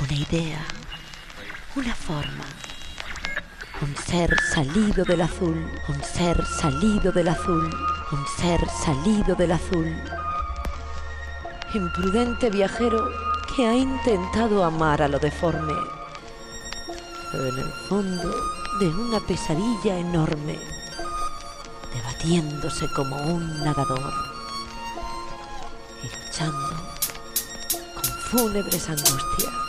una idea, una forma. Un ser salido del azul, un ser salido del azul, un ser salido del azul. Imprudente viajero que ha intentado amar a lo deforme, pero en el fondo de una pesadilla enorme, debatiéndose como un nadador y luchando con fúnebres angustias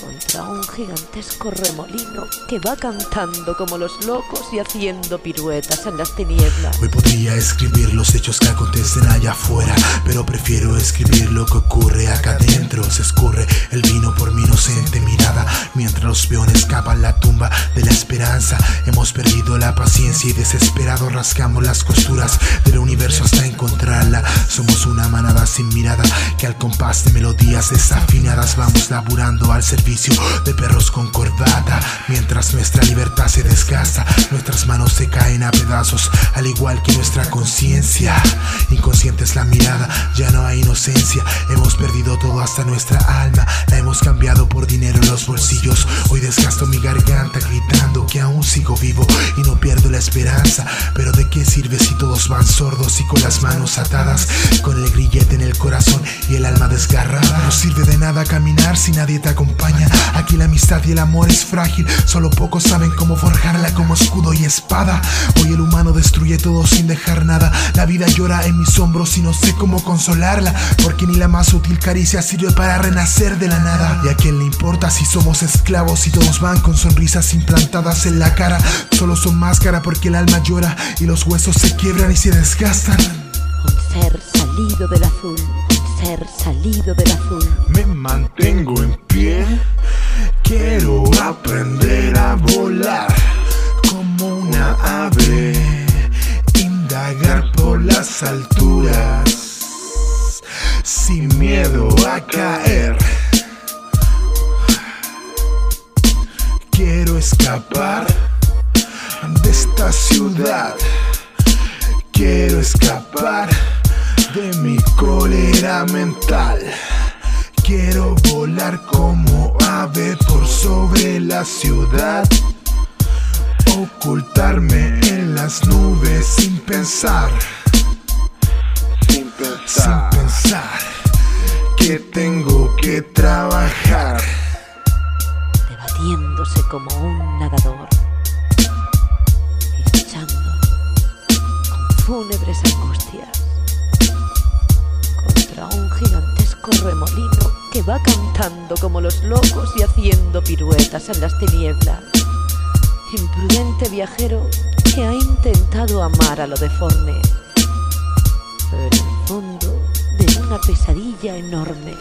contra un gigantesco remolino que va cantando como los locos y haciendo piruetas en las tinieblas. Hoy podría escribir los hechos que acontecen allá afuera, pero prefiero escribir lo que ocurre acá adentro. Se escurre el vino por mi inocente mirada, mientras los peones escapan la tumba Hemos perdido la paciencia y desesperado rascamos las costuras del universo hasta encontrarla. Somos una manada sin mirada que al compás de melodías desafinadas vamos laburando al servicio de perros con corbata. Mientras nuestra libertad se desgasta, nuestras manos se caen a pedazos, al igual que nuestra conciencia. Inconsciente es la mirada, ya no hay inocencia. Hemos perdido todo hasta nuestra alma, la hemos cambiado por dinero en los bolsillos. Hoy desgasto mi garganta gritando sigo vivo y no pierdo esperanza. Pero de qué sirve si todos van sordos y con las manos atadas, con el grillete en el corazón y el alma desgarrada? No sirve de nada caminar si nadie te acompaña. Aquí la amistad y el amor es frágil, solo pocos saben cómo forjarla como escudo y espada. Hoy el humano destruye todo sin dejar nada. La vida llora en mis hombros y no sé cómo consolarla, porque ni la más sutil caricia sirve para renacer de la nada. Y a quién le importa si somos esclavos y todos van con sonrisas implantadas en la cara. Solo son máscara porque el alma llora y los huesos se quiebran y se desgastan. Un ser salido del azul, un ser salido del azul. Me mantengo en pie. Quiero aprender a volar como una ave, indagar por las alturas sin miedo a caer. Quiero escapar de esta ciudad. Quiero escapar de mi cólera mental. Quiero volar como ave por sobre la ciudad. Ocultarme en las nubes sin pensar. Sin pensar. Sin pensar que tengo que trabajar. Debatiéndose como un nadador fúnebres angustias contra un gigantesco remolino que va cantando como los locos y haciendo piruetas en las tinieblas. Imprudente viajero que ha intentado amar a lo deforme, pero en el fondo de una pesadilla enorme